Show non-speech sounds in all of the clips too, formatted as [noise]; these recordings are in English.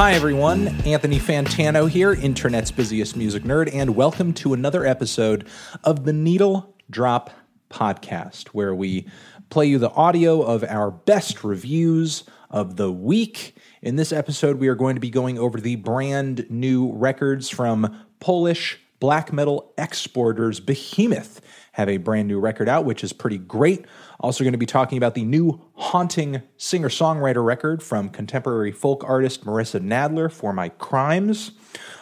Hi, everyone. Anthony Fantano here, internet's busiest music nerd, and welcome to another episode of the Needle Drop Podcast, where we play you the audio of our best reviews of the week. In this episode, we are going to be going over the brand new records from Polish black metal exporters Behemoth. Have a brand new record out, which is pretty great. Also, going to be talking about the new haunting singer songwriter record from contemporary folk artist Marissa Nadler for My Crimes.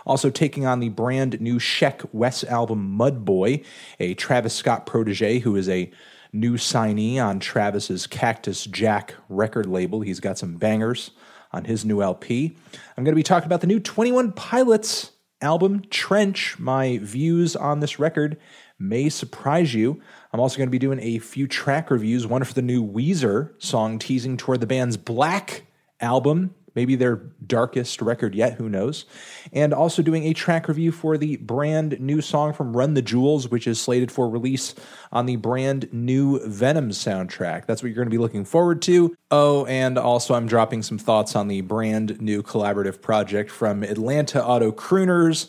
Also, taking on the brand new Sheck Wes album Mudboy, a Travis Scott protege who is a new signee on Travis's Cactus Jack record label. He's got some bangers on his new LP. I'm going to be talking about the new 21 Pilots album, Trench. My views on this record may surprise you. I'm also going to be doing a few track reviews, one for the new Weezer song teasing toward the band's Black album, maybe their darkest record yet, who knows. And also doing a track review for the brand new song from Run the Jewels, which is slated for release on the brand new Venom soundtrack. That's what you're going to be looking forward to. Oh, and also I'm dropping some thoughts on the brand new collaborative project from Atlanta Auto Crooners.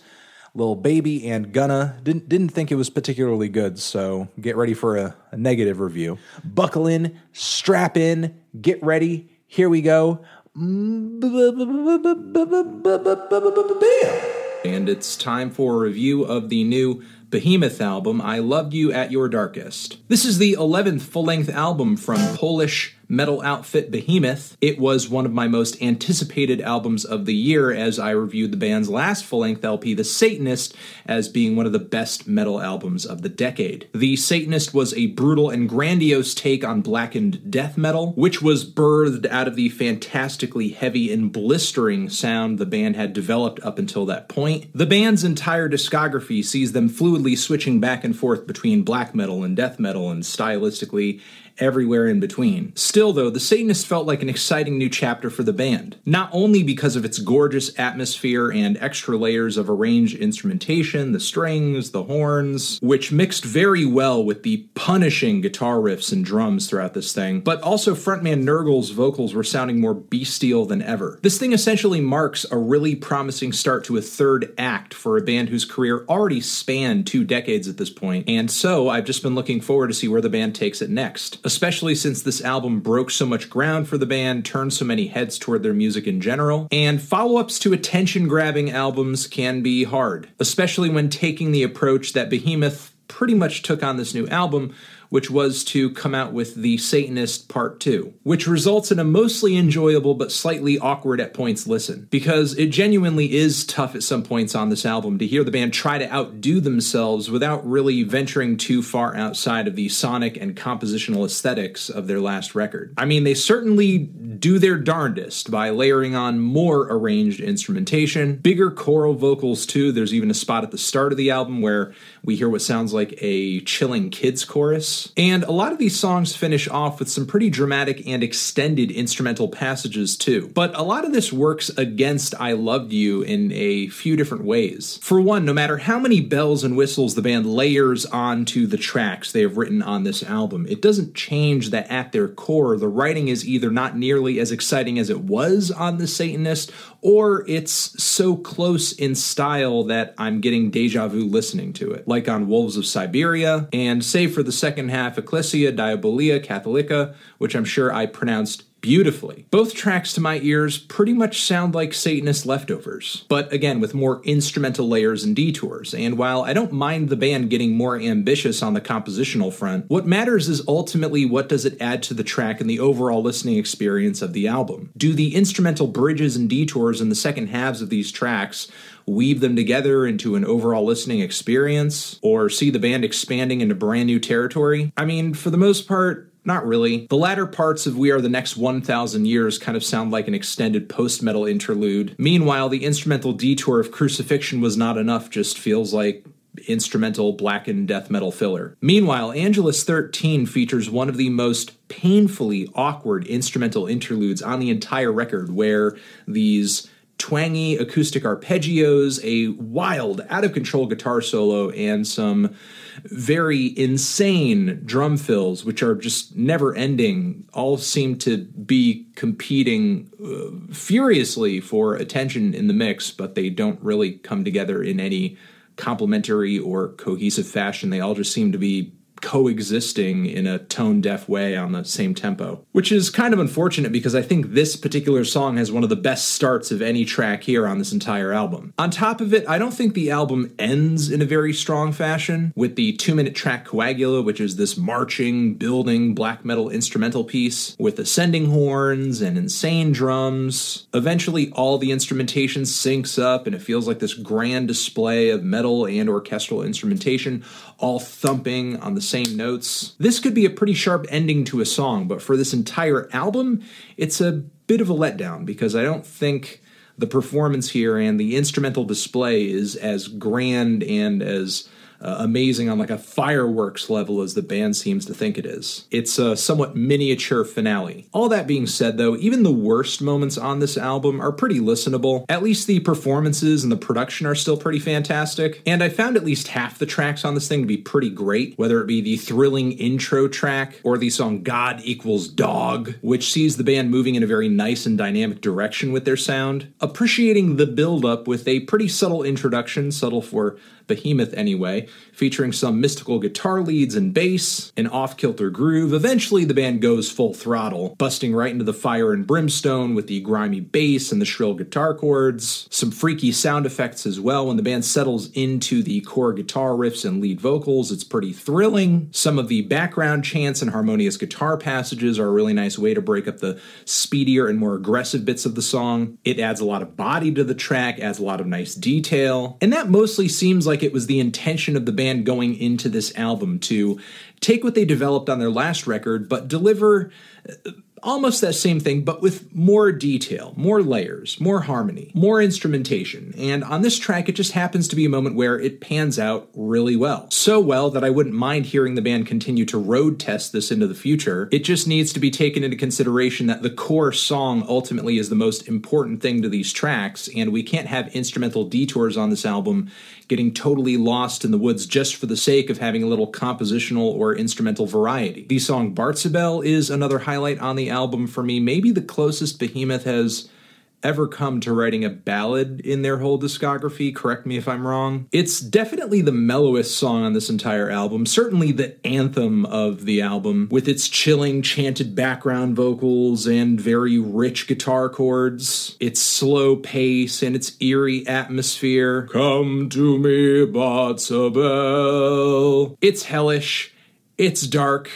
Lil Baby and Gunna didn't didn't think it was particularly good, so get ready for a, a negative review. Buckle in, strap in, get ready. Here we go. And it's time for a review of the new Behemoth album, I Loved You at Your Darkest. This is the 11th full length album from Polish metal outfit Behemoth. It was one of my most anticipated albums of the year as I reviewed the band's last full length LP, The Satanist, as being one of the best metal albums of the decade. The Satanist was a brutal and grandiose take on blackened death metal, which was birthed out of the fantastically heavy and blistering sound the band had developed up until that point. The band's entire discography sees them fluidly switching back and forth between black metal and death metal and stylistically everywhere in between. Still, though, The Satanist felt like an exciting new chapter for the band, not only because of its gorgeous atmosphere and extra layers of arranged instrumentation, the strings, the horns, which mixed very well with the punishing guitar riffs and drums throughout this thing, but also frontman Nergal's vocals were sounding more bestial than ever. This thing essentially marks a really promising start to a third act for a band whose career already spanned two decades at this point, and so I've just been looking forward to see where the band takes it next especially since this album broke so much ground for the band, turned so many heads toward their music in general, and follow ups to attention grabbing albums can be hard, especially when taking the approach that Behemoth pretty much took on this new album which was to come out with The Satanist Part 2, which results in a mostly enjoyable but slightly awkward at points listen, because it genuinely is tough at some points on this album to hear the band try to outdo themselves without really venturing too far outside of the sonic and compositional aesthetics of their last record. I mean, they certainly do their darndest by layering on more arranged instrumentation, bigger choral vocals too. There's even a spot at the start of the album where we hear what sounds like a chilling kids chorus and a lot of these songs finish off with some pretty dramatic and extended instrumental passages too. But a lot of this works against I Loved You in a few different ways. For one, no matter how many bells and whistles the band layers onto the tracks they have written on this album, it doesn't change that at their core, the writing is either not nearly as exciting as it was on The Satanist, or it's so close in style that I'm getting deja vu listening to it, like on Wolves of Siberia, and save for the second half, Ecclesia Diabolica Catholica, which I'm sure I pronounced beautifully. Both tracks to my ears pretty much sound like Satanist leftovers, but again with more instrumental layers and detours. And while I don't mind the band getting more ambitious on the compositional front, what matters is ultimately what does it add to the track and the overall listening experience of the album. Do the instrumental bridges and detours in the second halves of these tracks weave them together into an overall listening experience or see the band expanding into brand new territory? I mean, for the most part, not really. The latter parts of We Are the Next 1000 Years kind of sound like an extended post metal interlude. Meanwhile, the instrumental detour of Crucifixion was not enough, just feels like instrumental blackened death metal filler. Meanwhile, Angelus 13 features one of the most painfully awkward instrumental interludes on the entire record, where these twangy acoustic arpeggios, a wild, out of control guitar solo, and some very insane drum fills, which are just never ending, all seem to be competing uh, furiously for attention in the mix, but they don't really come together in any complementary or cohesive fashion. They all just seem to be coexisting in a tone deaf way on the same tempo, which is kind of unfortunate because I think this particular song has one of the best starts of any track here on this entire album. On top of it, I don't think the album ends in a very strong fashion with the two minute track Coagula, which is this marching, building black metal instrumental piece with ascending horns and insane drums. Eventually, all the instrumentation syncs up and it feels like this grand display of metal and orchestral instrumentation all thumping on the same notes. This could be a pretty sharp ending to a song, but for this entire album, it's a bit of a letdown because I don't think the performance here and the instrumental display is as grand and as uh, amazing on like a fireworks level as the band seems to think it is. It's a somewhat miniature finale. All that being said, though, even the worst moments on this album are pretty listenable. At least the performances and the production are still pretty fantastic. And I found at least half the tracks on this thing to be pretty great, whether it be the thrilling intro track or the song God Equals Dog, which sees the band moving in a very nice and dynamic direction with their sound. Appreciating the build up with a pretty subtle introduction, subtle for Behemoth anyway, featuring some mystical guitar leads and bass, an off kilter groove. Eventually, the band goes full throttle, busting right into the fire and brimstone with the grimy bass and the shrill guitar chords. Some freaky sound effects as well when the band settles into the core guitar riffs and lead vocals. It's pretty thrilling. Some of the background chants and harmonious guitar passages are a really nice way to break up the speedier and more aggressive bits of the song. It adds a lot of body to the track, adds a lot of nice detail, and that mostly seems like it was the intention of the band going into this album to take what they developed on their last record, but deliver uh, almost that same thing, but with more detail, more layers, more harmony, more instrumentation. And on this track, it just happens to be a moment where it pans out really well. So well that I wouldn't mind hearing the band continue to road test this into the future. It just needs to be taken into consideration that the core song ultimately is the most important thing to these tracks, and we can't have instrumental detours on this album getting totally lost in the woods just for the sake of having a little compositional or instrumental variety. The song Bartzabel is another highlight on the album for me, maybe the closest Behemoth has ever come to writing a ballad in their whole discography. Correct me if I'm wrong. It's definitely the mellowest song on this entire album, certainly the anthem of the album, with its chilling chanted background vocals and very rich guitar chords, its slow pace and its eerie atmosphere. Come to me, Bartzabel. It's hellish, it's dark,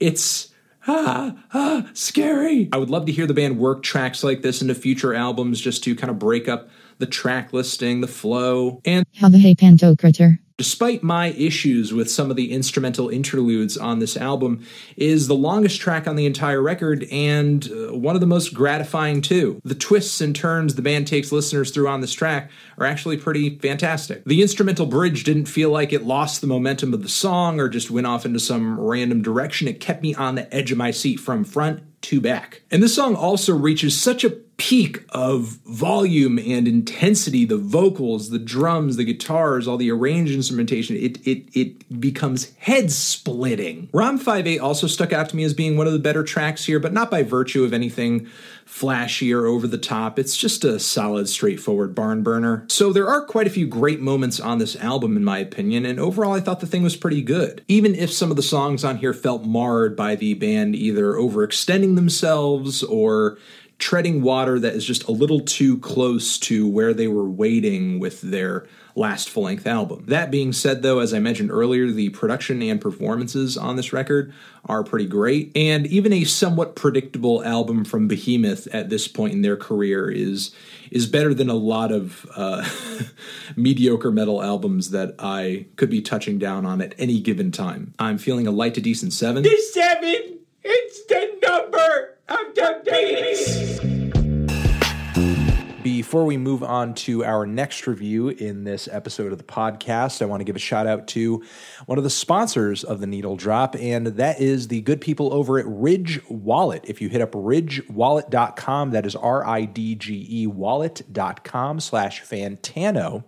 it's ah, [gasps] ah, scary. I would love to hear the band work tracks like this into future albums just to kind of break up the track listing, the flow, and Havohej Pantocrator. Despite my issues with some of the instrumental interludes on this album, is the longest track on the entire record and uh, one of the most gratifying too. The twists and turns the band takes listeners through on this track are actually pretty fantastic. The instrumental bridge didn't feel like it lost the momentum of the song or just went off into some random direction. It kept me on the edge of my seat from front to back. And this song also reaches such a peak of volume and intensity the vocals the drums the guitars all the arranged instrumentation it it it becomes head splitting rom 58 also stuck out to me as being one of the better tracks here but not by virtue of anything flashy or over the top. It's just a solid straightforward barn burner. So there are quite a few great moments on this album in my opinion and overall i thought the thing was pretty good. Even if some of the songs on here felt marred by the band either overextending themselves or treading water that is just a little too close to where they were waiting with their last full length album. That being said, though, as I mentioned earlier, the production and performances on this record are pretty great, and even a somewhat predictable album from Behemoth at this point in their career is is better than a lot of uh, [laughs] mediocre metal albums that I could be touching down on at any given time. I'm feeling a light to decent seven. The seven, it's the number of the beast. Before we move on to our next review in this episode of the podcast, I want to give a shout out to one of the sponsors of the Needle Drop, and that is the good people over at Ridge Wallet. If you hit up ridgewallet.com, that is R I D G E wallet.com slash Fantano,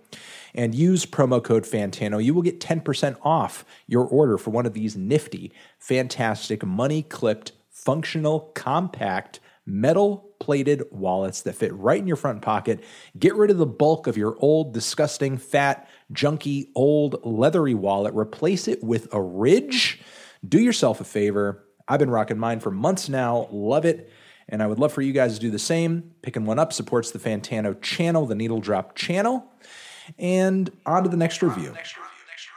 and use promo code Fantano, you will get 10% off your order for one of these nifty, fantastic, money clipped, functional, compact, metal plated wallets that fit right in your front pocket. Get rid of the bulk of your old, disgusting, fat, junky, old, leathery wallet. Replace it with a Ridge. Do yourself a favor. I've been rocking mine for months now. Love it. And I would love for you guys to do the same. Picking one up supports the Fantano channel, the Needle Drop channel. And on to the next review.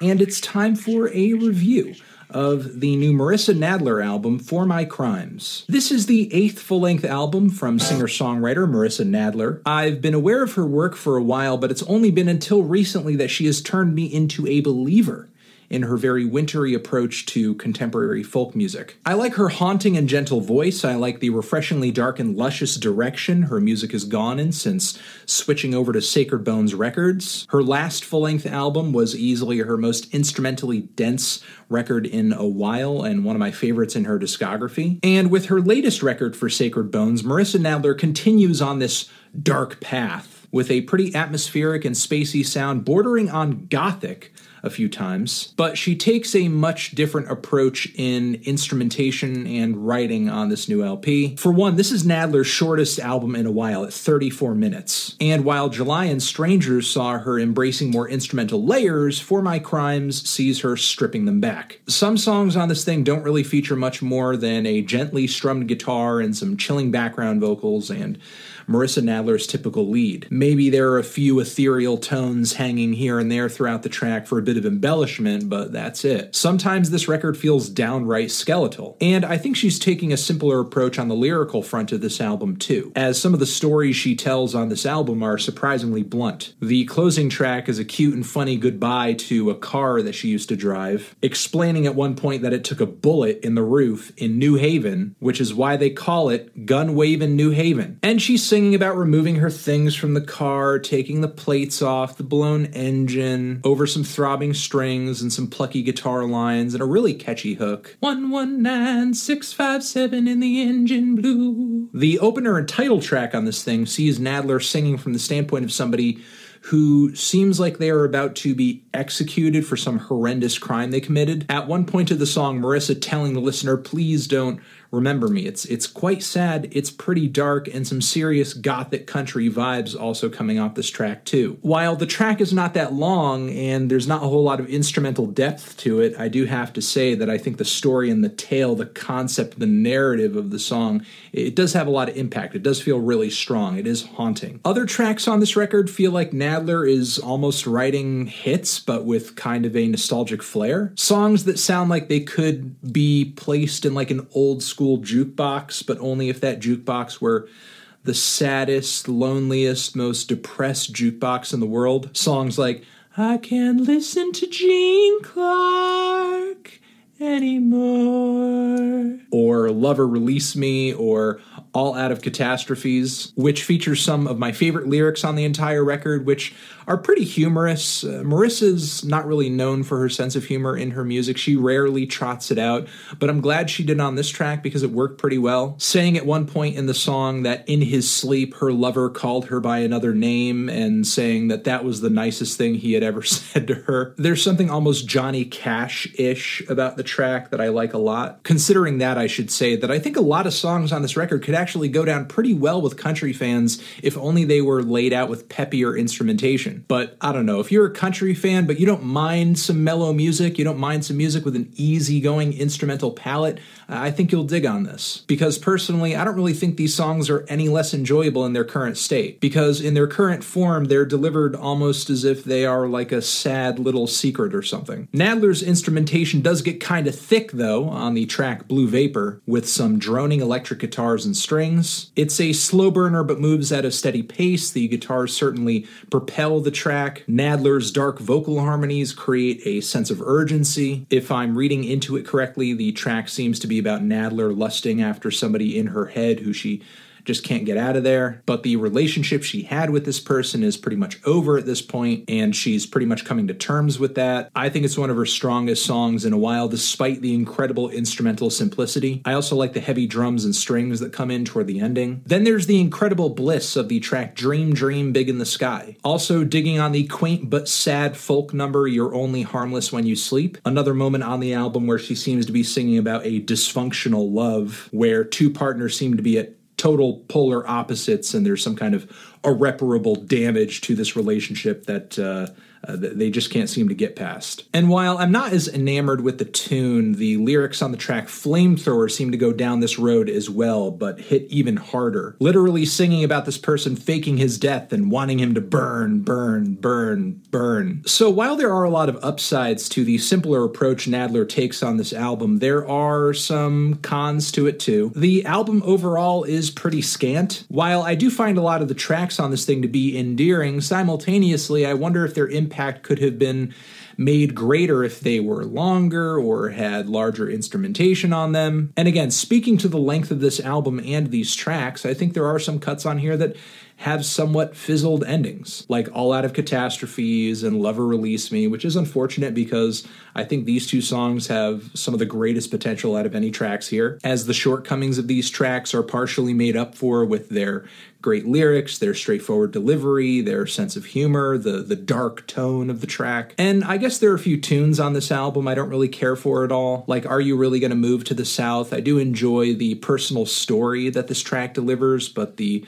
And it's time for a review of the new Marissa Nadler album, For My Crimes. This is the eighth full length album from singer songwriter Marissa Nadler. I've been aware of her work for a while, but it's only been until recently that she has turned me into a believer in her very wintry approach to contemporary folk music. I like her haunting and gentle voice. I like the refreshingly dark and luscious direction her music has gone in since switching over to Sacred Bones Records. Her last full length album was easily her most instrumentally dense record in a while and one of my favorites in her discography. And with her latest record for Sacred Bones, Marissa Nadler continues on this dark path with a pretty atmospheric and spacey sound bordering on gothic a few times, but she takes a much different approach in instrumentation and writing on this new LP. For one, this is Nadler's shortest album in a while at 34 minutes. And while July and Strangers saw her embracing more instrumental layers, For My Crimes sees her stripping them back. Some songs on this thing don't really feature much more than a gently strummed guitar and some chilling background vocals and Marissa Nadler's typical lead. Maybe there are a few ethereal tones hanging here and there throughout the track for a bit of embellishment, but that's it. Sometimes this record feels downright skeletal, and I think she's taking a simpler approach on the lyrical front of this album too, as some of the stories she tells on this album are surprisingly blunt. The closing track is a cute and funny goodbye to a car that she used to drive, explaining at one point that it took a bullet in the roof in New Haven, which is why they call it Gun Wavin' New Haven. And she singing about removing her things from the car, taking the plates off, the blown engine, over some throbbing strings and some plucky guitar lines, and a really catchy hook. 119657 in the engine blue. The opener and title track on this thing sees Nadler singing from the standpoint of somebody who seems like they are about to be executed for some horrendous crime they committed. At one point of the song, Marissa telling the listener, please don't Remember Me. It's it's quite sad, it's pretty dark, and some serious gothic country vibes also coming off this track too. While the track is not that long and there's not a whole lot of instrumental depth to it, I do have to say that I think the story and the tale, the concept, the narrative of the song, it does have a lot of impact. It does feel really strong. It is haunting. Other tracks on this record feel like Nadler is almost writing hits, but with kind of a nostalgic flair. Songs that sound like they could be placed in like an old school school jukebox, but only if that jukebox were the saddest, loneliest, most depressed jukebox in the world. Songs like, I can't listen to Gene Clark anymore. Or Lover Release Me, or All Out of Catastrophes, which features some of my favorite lyrics on the entire record, which are pretty humorous. Uh, Marissa's not really known for her sense of humor in her music. She rarely trots it out, but I'm glad she did on this track because it worked pretty well. Saying at one point in the song that in his sleep her lover called her by another name and saying that that was the nicest thing he had ever [laughs] said to her. There's something almost Johnny Cash ish about the track that I like a lot. Considering that, I should say that I think a lot of songs on this record could actually go down pretty well with country fans if only they were laid out with peppier instrumentation. But I don't know, if you're a country fan, but you don't mind some mellow music, you don't mind some music with an easygoing instrumental palette, I think you'll dig on this. Because personally, I don't really think these songs are any less enjoyable in their current state. Because in their current form, they're delivered almost as if they are like a sad little secret or something. Nadler's instrumentation does get kind of thick, though, on the track Blue Vapor, with some droning electric guitars and strings. It's a slow burner but moves at a steady pace. The guitars certainly propel the track. Nadler's dark vocal harmonies create a sense of urgency. If I'm reading into it correctly, the track seems to be about Nadler lusting after somebody in her head who she just can't get out of there. But the relationship she had with this person is pretty much over at this point, and she's pretty much coming to terms with that. I think it's one of her strongest songs in a while, despite the incredible instrumental simplicity. I also like the heavy drums and strings that come in toward the ending. Then there's the incredible bliss of the track Dream Dream Big in the Sky. Also digging on the quaint but sad folk number You're Only Harmless When You Sleep. Another moment on the album where she seems to be singing about a dysfunctional love where two partners seem to be at total polar opposites and there's some kind of irreparable damage to this relationship that uh, uh, they just can't seem to get past. And while I'm not as enamored with the tune, the lyrics on the track Flamethrower seem to go down this road as well, but hit even harder. Literally singing about this person faking his death and wanting him to burn, burn, burn, burn. So while there are a lot of upsides to the simpler approach Nadler takes on this album, there are some cons to it too. The album overall is pretty scant. While I do find a lot of the tracks on this thing to be endearing, simultaneously I wonder if their impact could have been made greater if they were longer or had larger instrumentation on them. And again, speaking to the length of this album and these tracks, I think there are some cuts on here that have somewhat fizzled endings, like All Out of Catastrophes and Lover Release Me, which is unfortunate because I think these two songs have some of the greatest potential out of any tracks here, as the shortcomings of these tracks are partially made up for with their great lyrics, their straightforward delivery, their sense of humor, the the dark tone of the track. And I guess there are a few tunes on this album I don't really care for at all. Like Are You Really Gonna Move to the South? I do enjoy the personal story that this track delivers, but the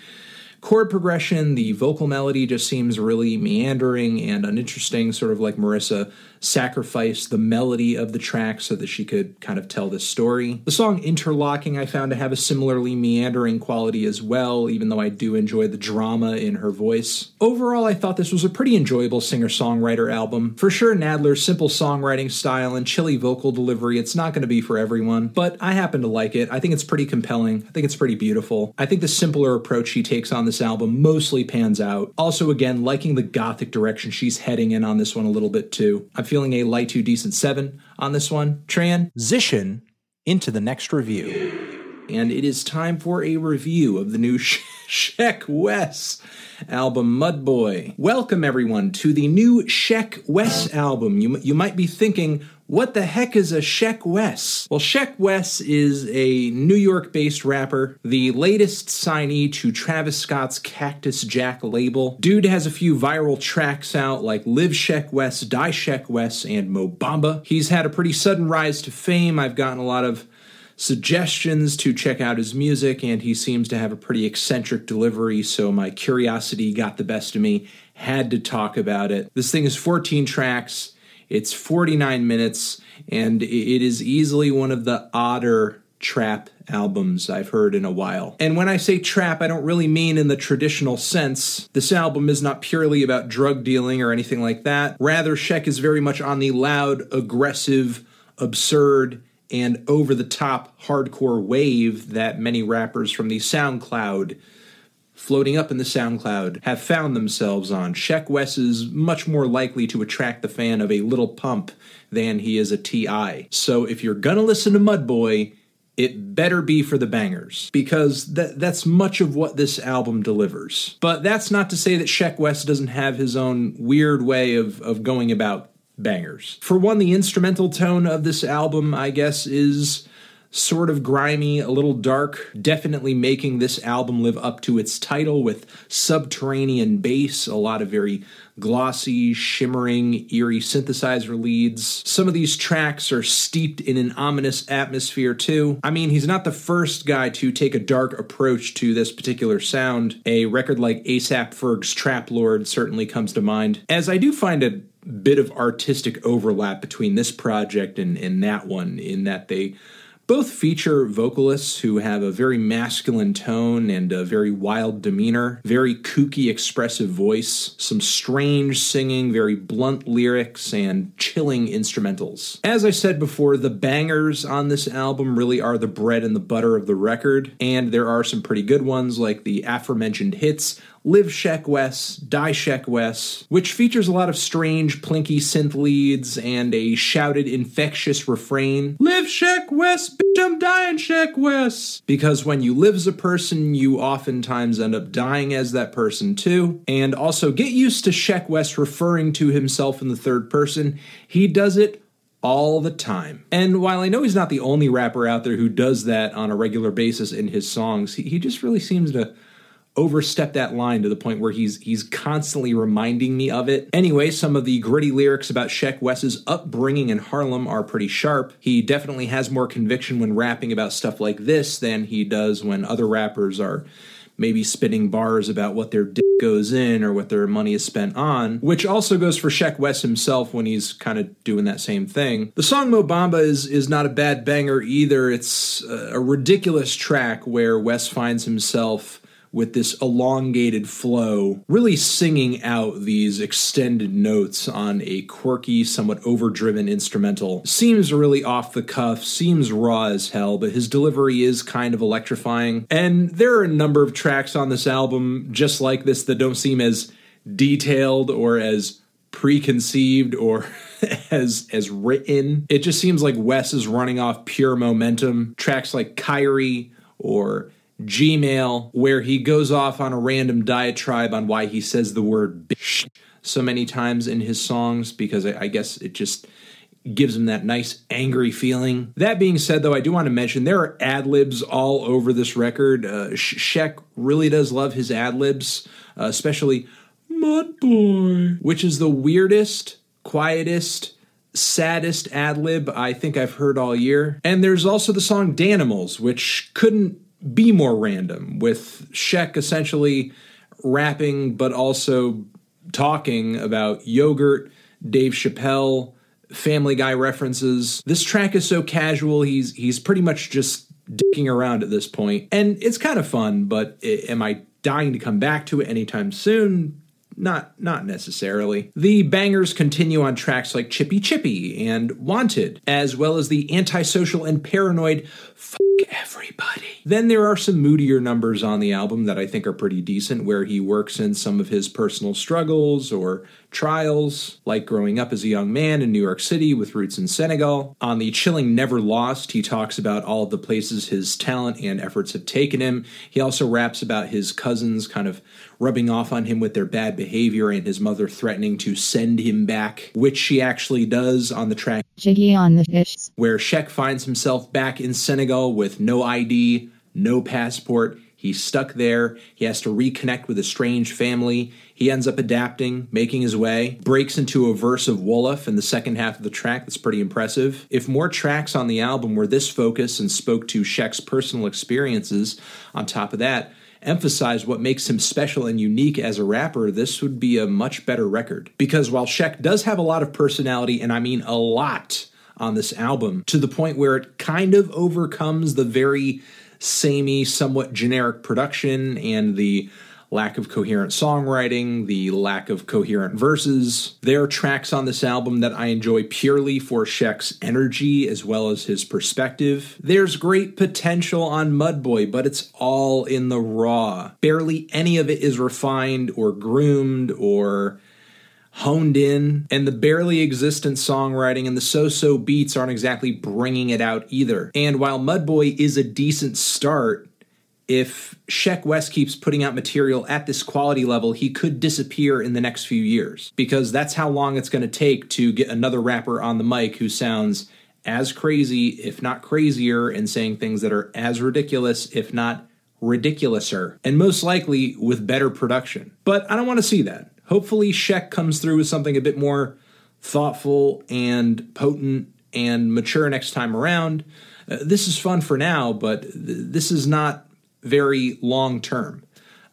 chord progression, the vocal melody just seems really meandering and uninteresting, sort of like Marissa sacrificed the melody of the track so that she could kind of tell this story. The song Interlocking I found to have a similarly meandering quality as well, even though I do enjoy the drama in her voice. Overall, I thought this was a pretty enjoyable singer songwriter album. For sure, Nadler's simple songwriting style and chilly vocal delivery, it's not going to be for everyone, but I happen to like it. I think it's pretty compelling. I think it's pretty beautiful. I think the simpler approach she takes on this album mostly pans out. Also, again, liking the gothic direction she's heading in on this one a little bit too. I feeling a light to decent seven on this one. Transition into the next review. And it is time for a review of the new [laughs] Sheck Wes album Mudboy. Welcome everyone to the new Sheck Wes album. You, you might be thinking, what the heck is a Sheck Wes? Well, Sheck Wes is a New York based rapper, the latest signee to Travis Scott's Cactus Jack label. Dude has a few viral tracks out like Live Sheck Wes, Die Sheck Wes, and Mo Bamba. He's had a pretty sudden rise to fame. I've gotten a lot of suggestions to check out his music, and he seems to have a pretty eccentric delivery, so my curiosity got the best of me. Had to talk about it. This thing is 14 tracks. It's 49 minutes, and it is easily one of the odder trap albums I've heard in a while. And when I say trap, I don't really mean in the traditional sense. This album is not purely about drug dealing or anything like that. Rather, Sheck is very much on the loud, aggressive, absurd, and over the top hardcore wave that many rappers from the SoundCloud floating up in the SoundCloud have found themselves on. Sheck Wes is much more likely to attract the fan of a Lil Pump than he is a T.I. So if you're gonna listen to Mudboy, it better be for the bangers because that that's much of what this album delivers. But that's not to say that Sheck Wes doesn't have his own weird way of, of going about bangers. For one, the instrumental tone of this album, I guess, is sort of grimy, a little dark, definitely making this album live up to its title with subterranean bass, a lot of very glossy, shimmering, eerie synthesizer leads. Some of these tracks are steeped in an ominous atmosphere too. I mean, he's not the first guy to take a dark approach to this particular sound. A record like ASAP Ferg's Trap Lord certainly comes to mind, as I do find a bit of artistic overlap between this project and, and that one, in that they both feature vocalists who have a very masculine tone and a very wild demeanor, very kooky, expressive voice, some strange singing, very blunt lyrics, and chilling instrumentals. As I said before, the bangers on this album really are the bread and the butter of the record, and there are some pretty good ones like the aforementioned hits Live Sheck Wes, Die Sheck Wes, which features a lot of strange, plinky synth leads and a shouted, infectious refrain Live Sheck Wes, bitch, I'm dying Sheck Wes. Because when you live as a person, you oftentimes end up dying as that person too. And also get used to Sheck Wes referring to himself in the third person. He does it all the time. And while I know he's not the only rapper out there who does that on a regular basis in his songs, he, he just really seems to overstep that line to the point where he's he's constantly reminding me of it. Anyway, some of the gritty lyrics about Sheck Wes's upbringing in Harlem are pretty sharp. He definitely has more conviction when rapping about stuff like this than he does when other rappers are maybe spitting bars about what their dick goes in or what their money is spent on, which also goes for Sheck Wes himself when he's kind of doing that same thing. The song Mo Bamba is is not a bad banger either. It's a ridiculous track where Wes finds himself with this elongated flow, really singing out these extended notes on a quirky, somewhat overdriven instrumental. Seems really off the cuff, seems raw as hell, but his delivery is kind of electrifying. And there are a number of tracks on this album just like this that don't seem as detailed or as preconceived or [laughs] as as written. It just seems like Wes is running off pure momentum. Tracks like Kyrie or Gmail, where he goes off on a random diatribe on why he says the word bitch so many times in his songs, because I, I guess it just gives him that nice angry feeling. That being said, though, I do want to mention there are ad libs all over this record. Uh, Sheck really does love his ad libs, uh, especially Mud Boy, which is the weirdest, quietest, saddest ad lib I think I've heard all year. And there's also the song Danimals, which couldn't be more random, with Sheck essentially rapping but also talking about yogurt, Dave Chappelle, Family Guy references. This track is so casual, he's he's pretty much just dicking around at this point. And it's kind of fun, but it, am I dying to come back to it anytime soon? Not not necessarily. The bangers continue on tracks like Chippi Chippi and Wanted, as well as the antisocial and paranoid Fuck Everybody. Then there are some moodier numbers on the album that I think are pretty decent, where he works in some of his personal struggles or trials, like growing up as a young man in New York City with roots in Senegal. On the Chilling Never Lost, he talks about all of the places his talent and efforts have taken him. He also raps about his cousins kind of rubbing off on him with their bad behavior and his mother threatening to send him back, which she actually does on the track Jiggy on the Fish, where Sheck finds himself back in Senegal with no ID, no passport. He's stuck there. He has to reconnect with a strange family. He ends up adapting, making his way, breaks into a verse of Wolof in the second half of the track that's pretty impressive. If more tracks on the album were this focused and spoke to Sheck's personal experiences, on top of that, emphasize what makes him special and unique as a rapper, this would be a much better record. Because while Sheck does have a lot of personality, and I mean a lot on this album, to the point where it kind of overcomes the very samey, somewhat generic production and the lack of coherent songwriting, the lack of coherent verses. There are tracks on this album that I enjoy purely for Sheck's energy as well as his perspective. There's great potential on Mudboy, but it's all in the raw. Barely any of it is refined or groomed or honed in, and the barely existent songwriting and the so so beats aren't exactly bringing it out either. And while Mudboy is a decent start, if Sheck Wes keeps putting out material at this quality level, he could disappear in the next few years because that's how long it's going to take to get another rapper on the mic who sounds as crazy, if not crazier, and saying things that are as ridiculous, if not ridiculouser, and most likely with better production. But I don't want to see that. Hopefully, Sheck comes through with something a bit more thoughtful and potent and mature next time around. Uh, this is fun for now, but th- this is not very long term.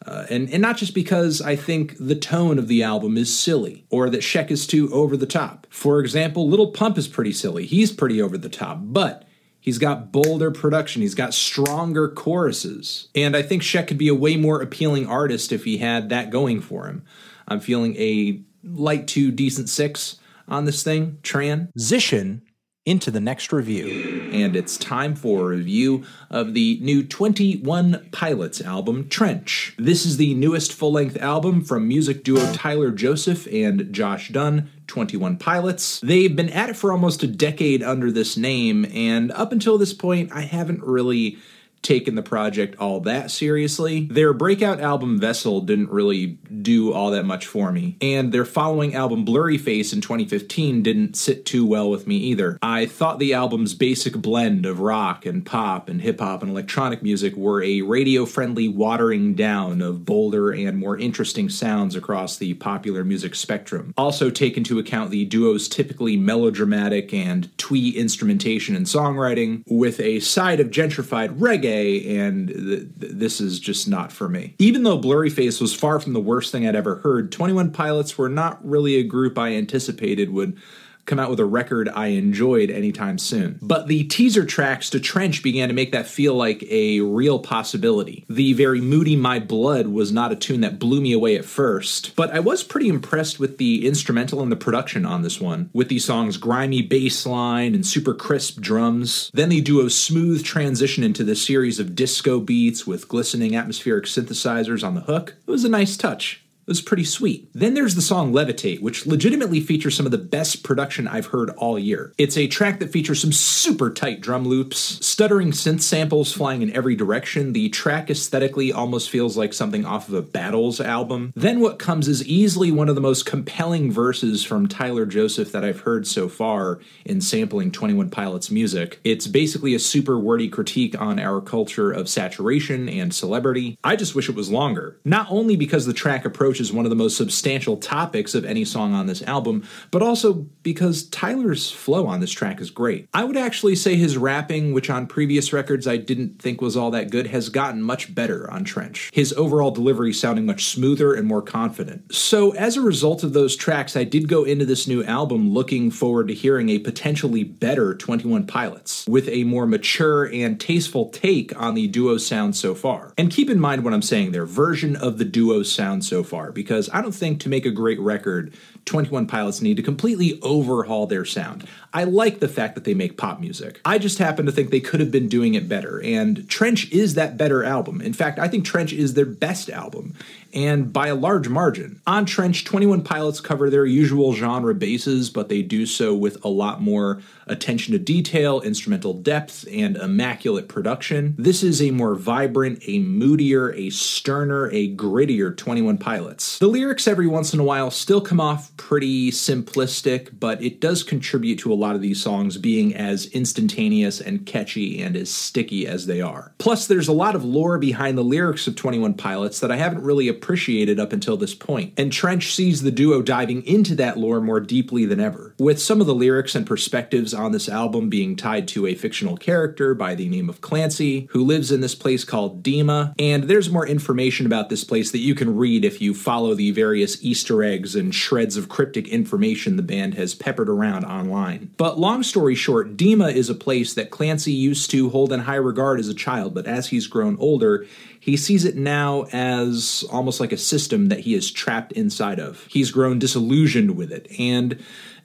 Uh, and, and not just because I think the tone of the album is silly or that Sheck is too over the top. For example, Lil Pump is pretty silly. He's pretty over the top, but he's got bolder production. He's got stronger choruses. And I think Sheck could be a way more appealing artist if he had that going for him. I'm feeling a light to decent six on this thing. Transition into the next review. And it's time for a review of the new 21 Pilots album, Trench. This is the newest full length album from music duo Tyler Joseph and Josh Dun, 21 Pilots. They've been at it for almost a decade under this name, and up until this point, I haven't really taken the project all that seriously. Their breakout album Vessel didn't really do all that much for me, and their following album Blurryface in 2015 didn't sit too well with me either. I thought the album's basic blend of rock and pop and hip hop and electronic music were a radio friendly watering down of bolder and more interesting sounds across the popular music spectrum. Also, take into account the duo's typically melodramatic and twee instrumentation and songwriting, with a side of gentrified reggae and th- this is just not for me. Even though Blurryface was far from the worst thing I'd ever heard, 21 Pilots were not really a group I anticipated would come out with a record I enjoyed anytime soon. But the teaser tracks to Trench began to make that feel like a real possibility. The very moody My Blood was not a tune that blew me away at first, but I was pretty impressed with the instrumental and the production on this one, with the song's grimy bass line and super crisp drums. Then they do a smooth transition into this series of disco beats with glistening atmospheric synthesizers on the hook. It was a nice touch was pretty sweet. Then there's the song Levitate, which legitimately features some of the best production I've heard all year. It's a track that features some super tight drum loops, stuttering synth samples flying in every direction. The track aesthetically almost feels like something off of a Battles album. Then what comes is easily one of the most compelling verses from Tyler Joseph that I've heard so far in sampling 21 Pilots music. It's basically a super wordy critique on our culture of saturation and celebrity. I just wish it was longer. Not only because the track approaches is one of the most substantial topics of any song on this album, but also because Tyler's flow on this track is great. I would actually say his rapping, which on previous records I didn't think was all that good, has gotten much better on Trench. His overall delivery sounding much smoother and more confident. So, as a result of those tracks, I did go into this new album looking forward to hearing a potentially better 21 Pilots, with a more mature and tasteful take on the duo sound so far. And keep in mind what I'm saying, their version of the duo sound so far because I don't think to make a great record, 21 Pilots need to completely overhaul their sound. I like the fact that they make pop music. I just happen to think they could have been doing it better, and Trench is that better album. In fact, I think Trench is their best album, and by a large margin. On Trench, 21 Pilots cover their usual genre bases, but they do so with a lot more attention to detail, instrumental depth, and immaculate production. This is a more vibrant, a moodier, a sterner, a grittier 21 Pilots. The lyrics every once in a while still come off pretty simplistic, but it does contribute to a lot of these songs being as instantaneous and catchy and as sticky as they are. Plus, there's a lot of lore behind the lyrics of 21 Pilots that I haven't really appreciated up until this point, and Trench sees the duo diving into that lore more deeply than ever. With some of the lyrics and perspectives on this album being tied to a fictional character by the name of Clancy, who lives in this place called Dema, and there's more information about this place that you can read if you follow the various Easter eggs and shreds of cryptic information the band has peppered around online. But long story short, Dema is a place that Clancy used to hold in high regard as a child, but as he's grown older, he sees it now as almost like a system that he is trapped inside of. He's grown disillusioned with it, and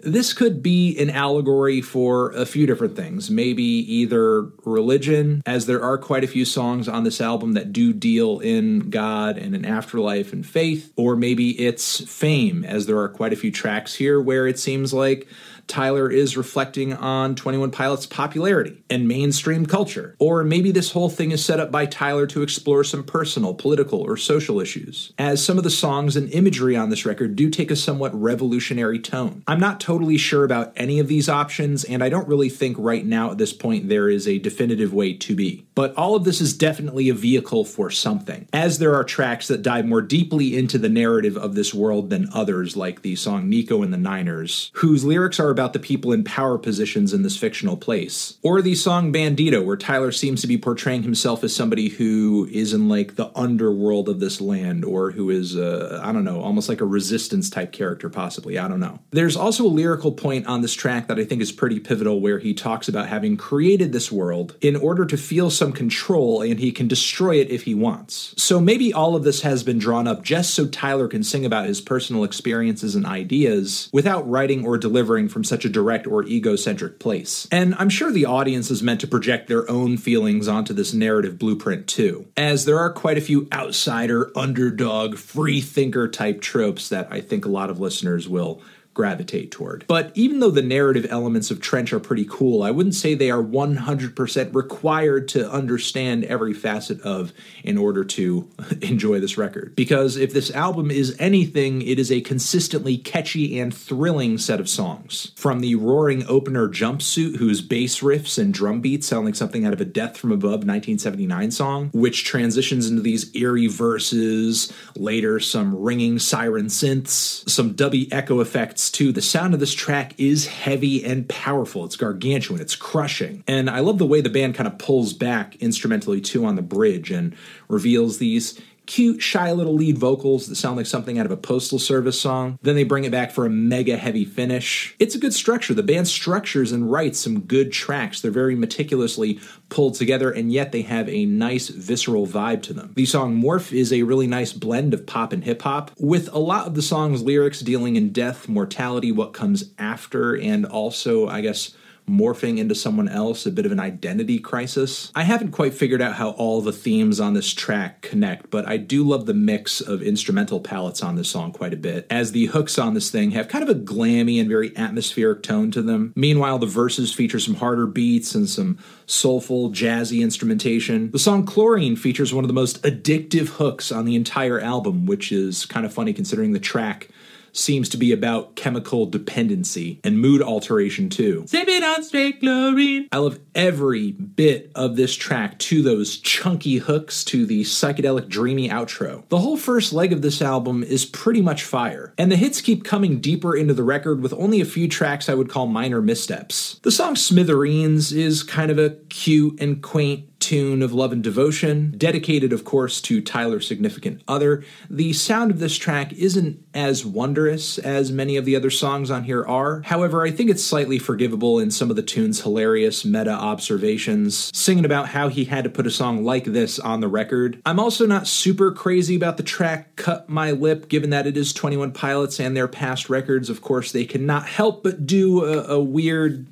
this could be an allegory for a few different things. Maybe either religion, as there are quite a few songs on this album that do deal in God and an afterlife and faith, or maybe it's fame, as there are quite a few tracks here where it seems like Tyler is reflecting on 21 Pilots' popularity and mainstream culture. Or maybe this whole thing is set up by Tyler to explore some personal, political, or social issues, as some of the songs and imagery on this record do take a somewhat revolutionary tone. I'm not totally sure about any of these options, and I don't really think right now at this point there is a definitive way to be. But all of this is definitely a vehicle for something, as there are tracks that dive more deeply into the narrative of this world than others, like the song Nico and the Niners, whose lyrics are about the people in power positions in this fictional place. Or the song Bandito, where Tyler seems to be portraying himself as somebody who is in like the underworld of this land or who is, uh, I don't know, almost like a resistance type character, possibly. I don't know. There's also a lyrical point on this track that I think is pretty pivotal where he talks about having created this world in order to feel some control and he can destroy it if he wants. So maybe all of this has been drawn up just so Tyler can sing about his personal experiences and ideas without writing or delivering from such a direct or egocentric place. And I'm sure the audience is meant to project their own feelings onto this narrative blueprint too, as there are quite a few outsider, underdog, free thinker type tropes that I think a lot of listeners will gravitate toward. But even though the narrative elements of Trench are pretty cool, I wouldn't say they are 100% required to understand every facet of in order to [laughs] enjoy this record. Because if this album is anything, it is a consistently catchy and thrilling set of songs. From the roaring opener Jumpsuit, whose bass riffs and drum beats sound like something out of a Death from Above 1979 song, which transitions into these eerie verses, later some ringing siren synths, some dubby echo effects too. The sound of this track is heavy and powerful. It's gargantuan, it's crushing. And I love the way the band kind of pulls back instrumentally too on the bridge and reveals these cute, shy little lead vocals that sound like something out of a Postal Service song. Then they bring it back for a mega heavy finish. It's a good structure. The band structures and writes some good tracks. They're very meticulously pulled together, and yet they have a nice, visceral vibe to them. The song Morph is a really nice blend of pop and hip hop, with a lot of the song's lyrics dealing in death, mortality, what comes after, and also, I guess, morphing into someone else, a bit of an identity crisis. I haven't quite figured out how all the themes on this track connect, but I do love the mix of instrumental palettes on this song quite a bit, as the hooks on this thing have kind of a glammy and very atmospheric tone to them. Meanwhile, the verses feature some harder beats and some soulful, jazzy instrumentation. The song Chlorine features one of the most addictive hooks on the entire album, which is kind of funny considering the track seems to be about chemical dependency and mood alteration too. Sip it on straight chlorine. I love every bit of this track to those chunky hooks to the psychedelic dreamy outro. The whole first leg of this album is pretty much fire, and the hits keep coming deeper into the record with only a few tracks I would call minor missteps. The song Smithereens is kind of a cute and quaint tune of love and devotion, dedicated, of course, to Tyler's significant other. The sound of this track isn't as wondrous as many of the other songs on here are. However, I think it's slightly forgivable in some of the tune's hilarious meta observations, singing about how he had to put a song like this on the record. I'm also not super crazy about the track Cut My Lip, given that it is 21 Pilots and their past records. Of course, they cannot help but do a, a weird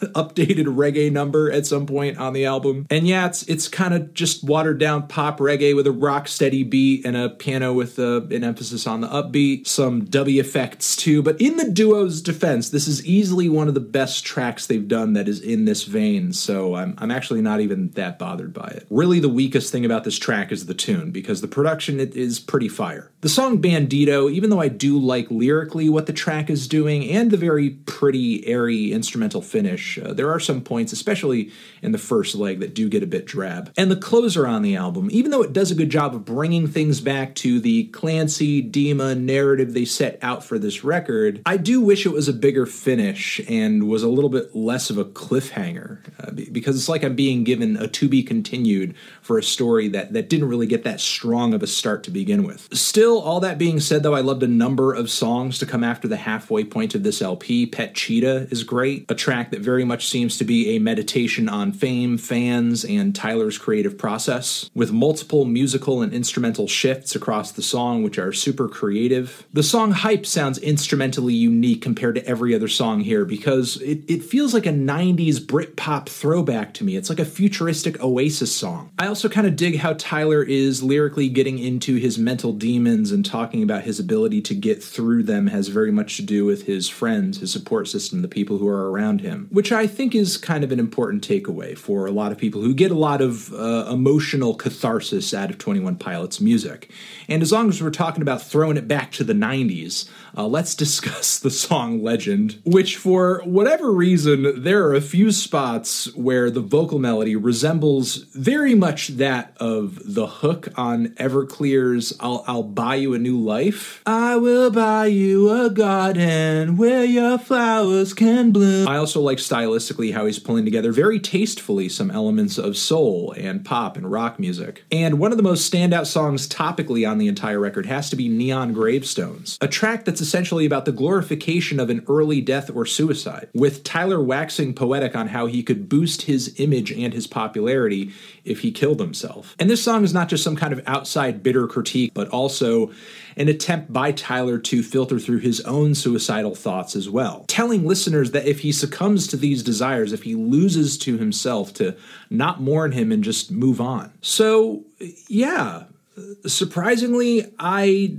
[laughs] updated reggae number at some point on the album. And yeah, it's it's kind of just watered down pop reggae with a rock steady beat and a piano with a, an emphasis on the upbeat, some dubby effects too. But in the duo's defense, this is easily one of the best tracks they've done that is in this vein. So I'm I'm actually not even that bothered by it. Really, the weakest thing about this track is the tune because the production is pretty fire. The song Bandito, even though I do like lyrically what the track is doing and the very pretty airy instrumental finish uh, there are some points, especially in the first leg, that do get a bit drab. And the closer on the album, even though it does a good job of bringing things back to the Clancy Dema narrative they set out for this record, I do wish it was a bigger finish and was a little bit less of a cliffhanger uh, because it's like I'm being given a to be continued for a story that, that didn't really get that strong of a start to begin with. Still, all that being said, though, I loved a number of songs to come after the halfway point of this LP. Pet Cheetah is great, a track that very very much seems to be a meditation on fame, fans, and Tyler's creative process, with multiple musical and instrumental shifts across the song, which are super creative. The song Hype sounds instrumentally unique compared to every other song here because it, it feels like a 90s Britpop throwback to me. It's like a futuristic Oasis song. I also kind of dig how Tyler is lyrically getting into his mental demons and talking about his ability to get through them has very much to do with his friends, his support system, the people who are around him, which which I think is kind of an important takeaway for a lot of people who get a lot of uh, emotional catharsis out of 21 Pilots music. And as long as we're talking about throwing it back to the 90s, uh, let's discuss the song Legend, which, for whatever reason, there are a few spots where the vocal melody resembles very much that of the hook on Everclear's I'll, I'll Buy You a New Life. I will buy you a garden where your flowers can bloom. I also like style stylistically how he's pulling together very tastefully some elements of soul and pop and rock music. And one of the most standout songs topically on the entire record has to be Neon Gravestones, a track that's essentially about the glorification of an early death or suicide, with Tyler waxing poetic on how he could boost his image and his popularity if he killed himself. And this song is not just some kind of outside bitter critique, but also an attempt by Tyler to filter through his own suicidal thoughts as well, telling listeners that if he succumbs to these desires, if he loses to himself, to not mourn him and just move on. So, yeah, surprisingly, I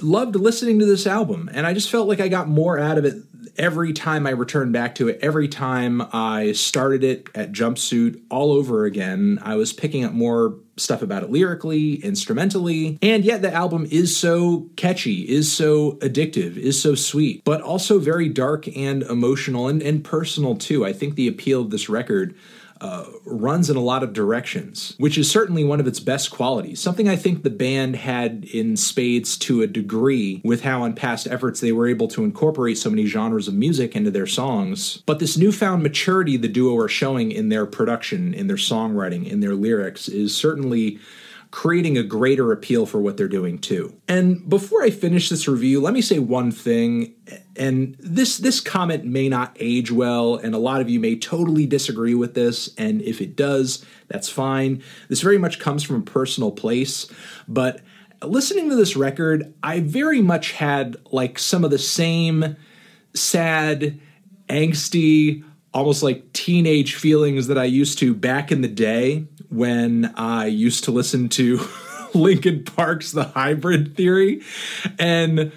loved listening to this album, and I just felt like I got more out of it every time I returned back to it, every time I started it at Jumpsuit all over again, I was picking up more stuff about it lyrically, instrumentally, and yet the album is so catchy, is so addictive, is so sweet, but also very dark and emotional and, and personal too. I think the appeal of this record uh, runs in a lot of directions, which is certainly one of its best qualities. Something I think the band had in spades to a degree with how, in past efforts, they were able to incorporate so many genres of music into their songs. But this newfound maturity the duo are showing in their production, in their songwriting, in their lyrics is certainly creating a greater appeal for what they're doing too. And before I finish this review, let me say one thing and this this comment may not age well and a lot of you may totally disagree with this and if it does, that's fine. This very much comes from a personal place, but listening to this record, I very much had like some of the same sad, angsty, almost like teenage feelings that I used to back in the day when I used to listen to [laughs] Linkin Park's The Hybrid Theory. And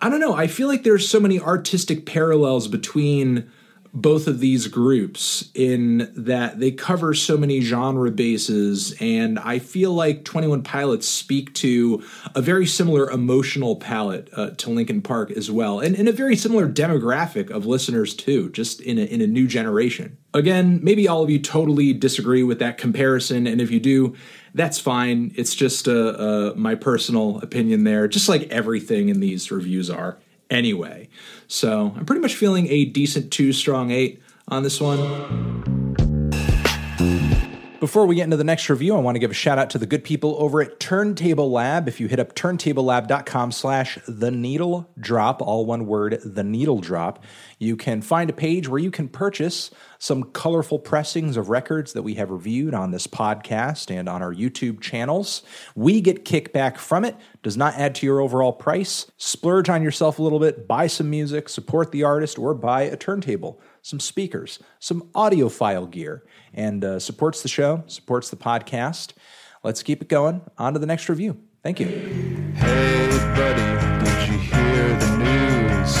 I don't know, I feel like there's so many artistic parallels between both of these groups in that they cover so many genre bases and i feel like 21 pilots speak to a very similar emotional palette uh, to linkin park as well and, and a very similar demographic of listeners too just in a, in a new generation again maybe all of you totally disagree with that comparison and if you do that's fine it's just uh, uh, my personal opinion there just like everything in these reviews are anyway. So I'm pretty much feeling a decent two strong eight on this one. Before we get into the next review, I want to give a shout out to the good people over at Turntable Lab. If you hit up turntablelab.com slash the needle drop, all one word, the needle drop, you can find a page where you can purchase some colorful pressings of records that we have reviewed on this podcast and on our YouTube channels. We get kickback from it, does not add to your overall price. Splurge on yourself a little bit, buy some music, support the artist, or buy a turntable, some speakers, some audiophile gear, and uh, supports the show, supports the podcast. Let's keep it going. On to the next review. Thank you. Hey, buddy, did you hear the news?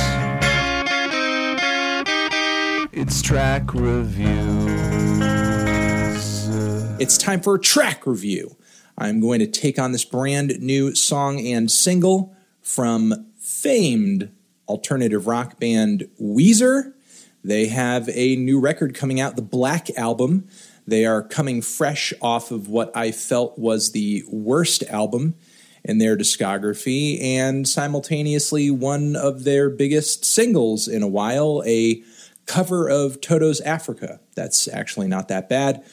It's track reviews. It's time for a track review. I'm going to take on this brand new song and single from famed alternative rock band Weezer. They have a new record coming out, the Black Album. They are coming fresh off of what I felt was the worst album in their discography and simultaneously one of their biggest singles in a while, a cover of Toto's Africa. That's actually not that bad.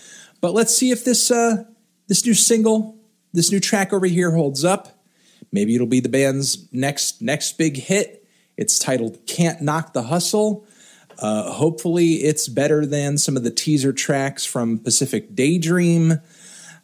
But let's see if this uh, this new single, this new track over here holds up. Maybe it'll be the band's next next big hit. It's titled "Can't Knock the Hustle." Uh, hopefully, it's better than some of the teaser tracks from Pacific Daydream.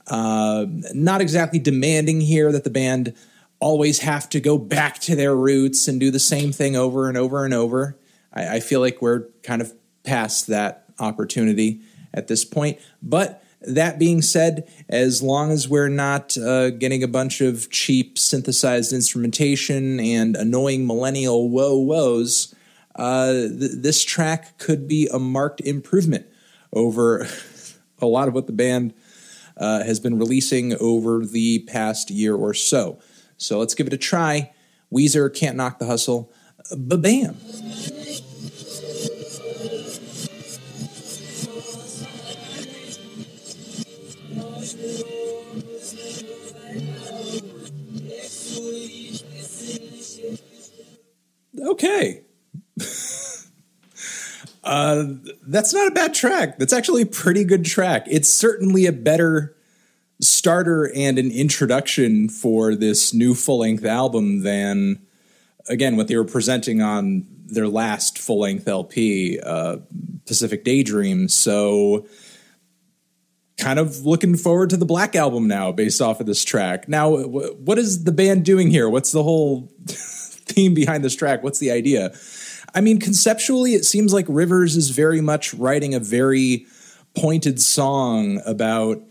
Uh, not exactly demanding here that the band always have to go back to their roots and do the same thing over and over and over. I, I feel like we're kind of past that opportunity at this point. But that being said, as long as we're not uh, getting a bunch of cheap synthesized instrumentation and annoying millennial whoa whoas, uh, th- this track could be a marked improvement over [laughs] a lot of what the band uh, has been releasing over the past year or so. So let's give it a try. Weezer can't knock the hustle. Ba bam. Okay. Uh, that's not a bad track. That's actually a pretty good track. It's certainly a better starter and an introduction for this new full length album than, again, what they were presenting on their last full length LP, uh, Pacific Daydream. So, kind of looking forward to the Black Album now based off of this track. Now, what is the band doing here? What's the whole [laughs] theme behind this track? What's the idea? I mean, conceptually, it seems like Rivers is very much writing a very pointed song about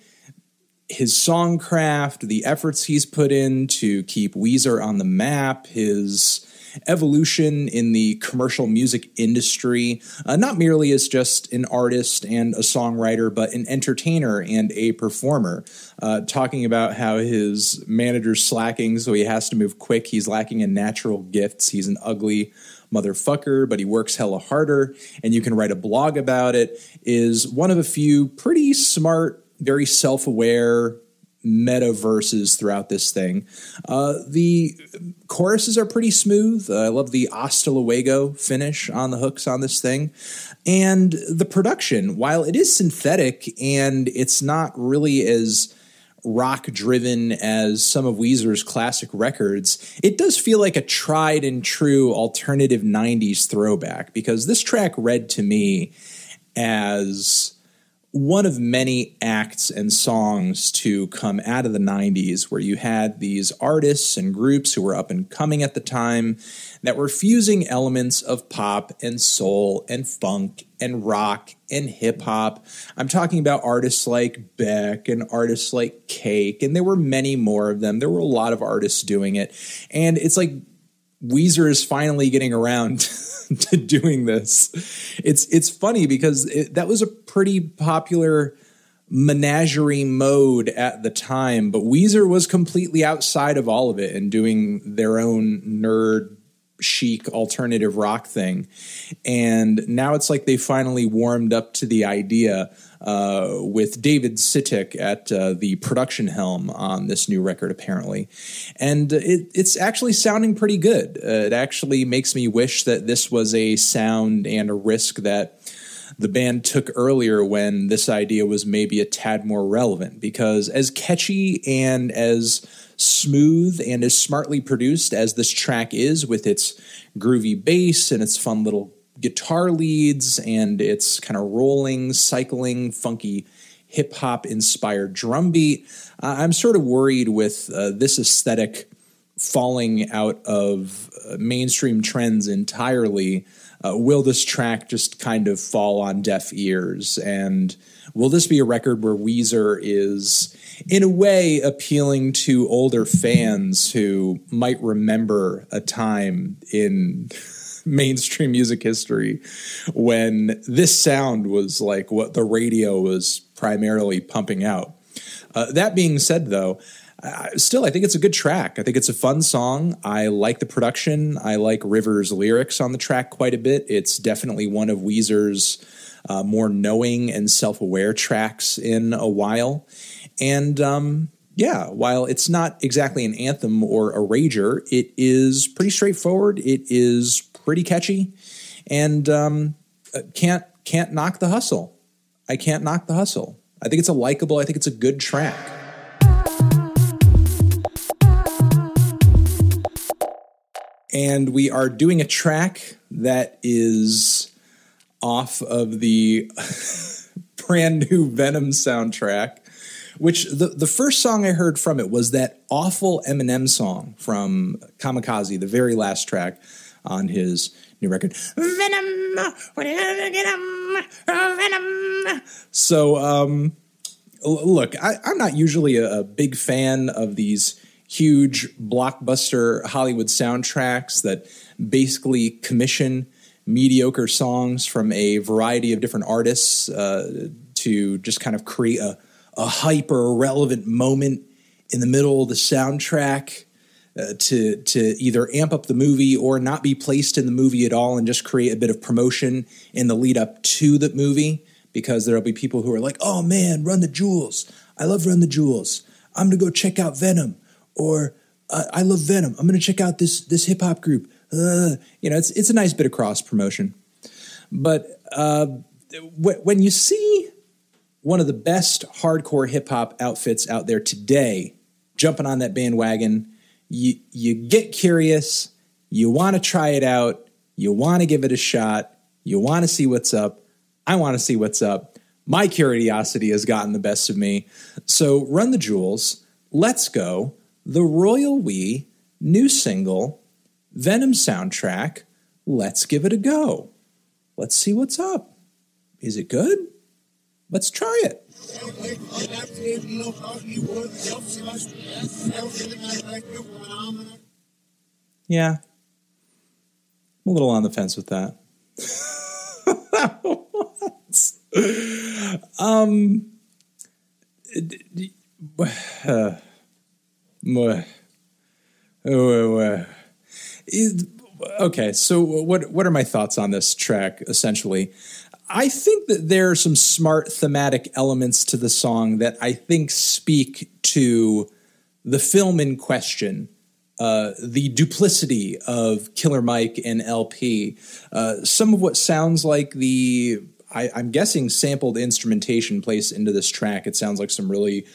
his songcraft, the efforts he's put in to keep Weezer on the map, his evolution in the commercial music industry, uh, not merely as just an artist and a songwriter, but an entertainer and a performer. Uh, talking about how his manager's slacking, so he has to move quick. He's lacking in natural gifts. He's an ugly motherfucker, but he works hella harder, and you can write a blog about it. Is one of a few pretty smart, very self aware meta verses throughout this thing. Uh, the choruses are pretty smooth. Uh, I love the hasta luego finish on the hooks on this thing. And the production, while it is synthetic and it's not really as rock driven as some of Weezer's classic records, it does feel like a tried and true alternative 90s throwback because this track read to me as one of many acts and songs to come out of the 90s where you had these artists and groups who were up and coming at the time that were fusing elements of pop and soul and funk and rock and hip hop. I'm talking about artists like Beck and artists like Cake, and there were many more of them. There were a lot of artists doing it. And it's like Weezer is finally getting around [laughs] to doing this. It's it's funny because it, that was a pretty popular menagerie mode at the time, but Weezer was completely outside of all of it and doing their own nerd chic alternative rock thing. And now it's like they finally warmed up to the idea uh, with David Sitek at uh, the production helm on this new record, apparently. And it, it's actually sounding pretty good. Uh, it actually makes me wish that this was a sound and a risk that the band took earlier when this idea was maybe a tad more relevant because as catchy and as smooth and as smartly produced as this track is with its groovy bass and its fun little guitar leads and its kind of rolling, cycling, funky hip hop inspired drum beat. Uh, I'm sort of worried with uh, this aesthetic falling out of uh, mainstream trends entirely. Uh, will this track just kind of fall on deaf ears? And will this be a record where Weezer is, in a way, appealing to older fans who might remember a time in [laughs] mainstream music history when this sound was like what the radio was primarily pumping out. Uh, that being said, though, uh, still, I think it's a good track. I think it's a fun song. I like the production. I like Rivers' lyrics on the track quite a bit. It's definitely one of Weezer's uh, more knowing and self aware tracks in a while. And um, yeah, while it's not exactly an anthem or a rager, it is pretty straightforward. It is pretty catchy, and um, uh, can't can't knock the hustle. I can't knock the hustle. I think it's a likable. I think it's a good track. And we are doing a track that is off of the [laughs] brand new Venom soundtrack, which the, the first song I heard from it was that awful Eminem song from Kamikaze, the very last track on his new record, Venom. Venom. Venom. So, um, look, I, am not usually a, a, big fan of these huge blockbuster Hollywood soundtracks that basically commission mediocre songs from a variety of different artists uh, to just kind of create a, a hyper relevant moment in the middle of the soundtrack uh, to to either amp up the movie or not be placed in the movie at all and just create a bit of promotion in the lead up to the movie because there'll be people who are like, "Oh man, Run the Jewels! I love Run the Jewels. I'm gonna go check out Venom," or uh, "I love Venom. I'm gonna check out this this hip hop group." Uh, you know, it's it's a nice bit of cross promotion. But uh, when you see one of the best hardcore hip hop outfits out there today jumping on that bandwagon, you you get curious, you want to try it out, you want to give it a shot, you want to see what's up. I want to see what's up. My curiosity has gotten the best of me. So run the jewels. Let's go. The Royal We new single, Venom soundtrack. Let's give it a go. Let's see what's up. Is it good? Let's try it. Yeah. I'm a little on the fence with that. [laughs] um [sighs] uh, okay, so what what are my thoughts on this track essentially? I think that there are some smart thematic elements to the song that I think speak to the film in question, uh, the duplicity of Killer Mike and El-P. Uh, some of what sounds like the, I, I'm guessing, sampled instrumentation placed into this track. It sounds like some really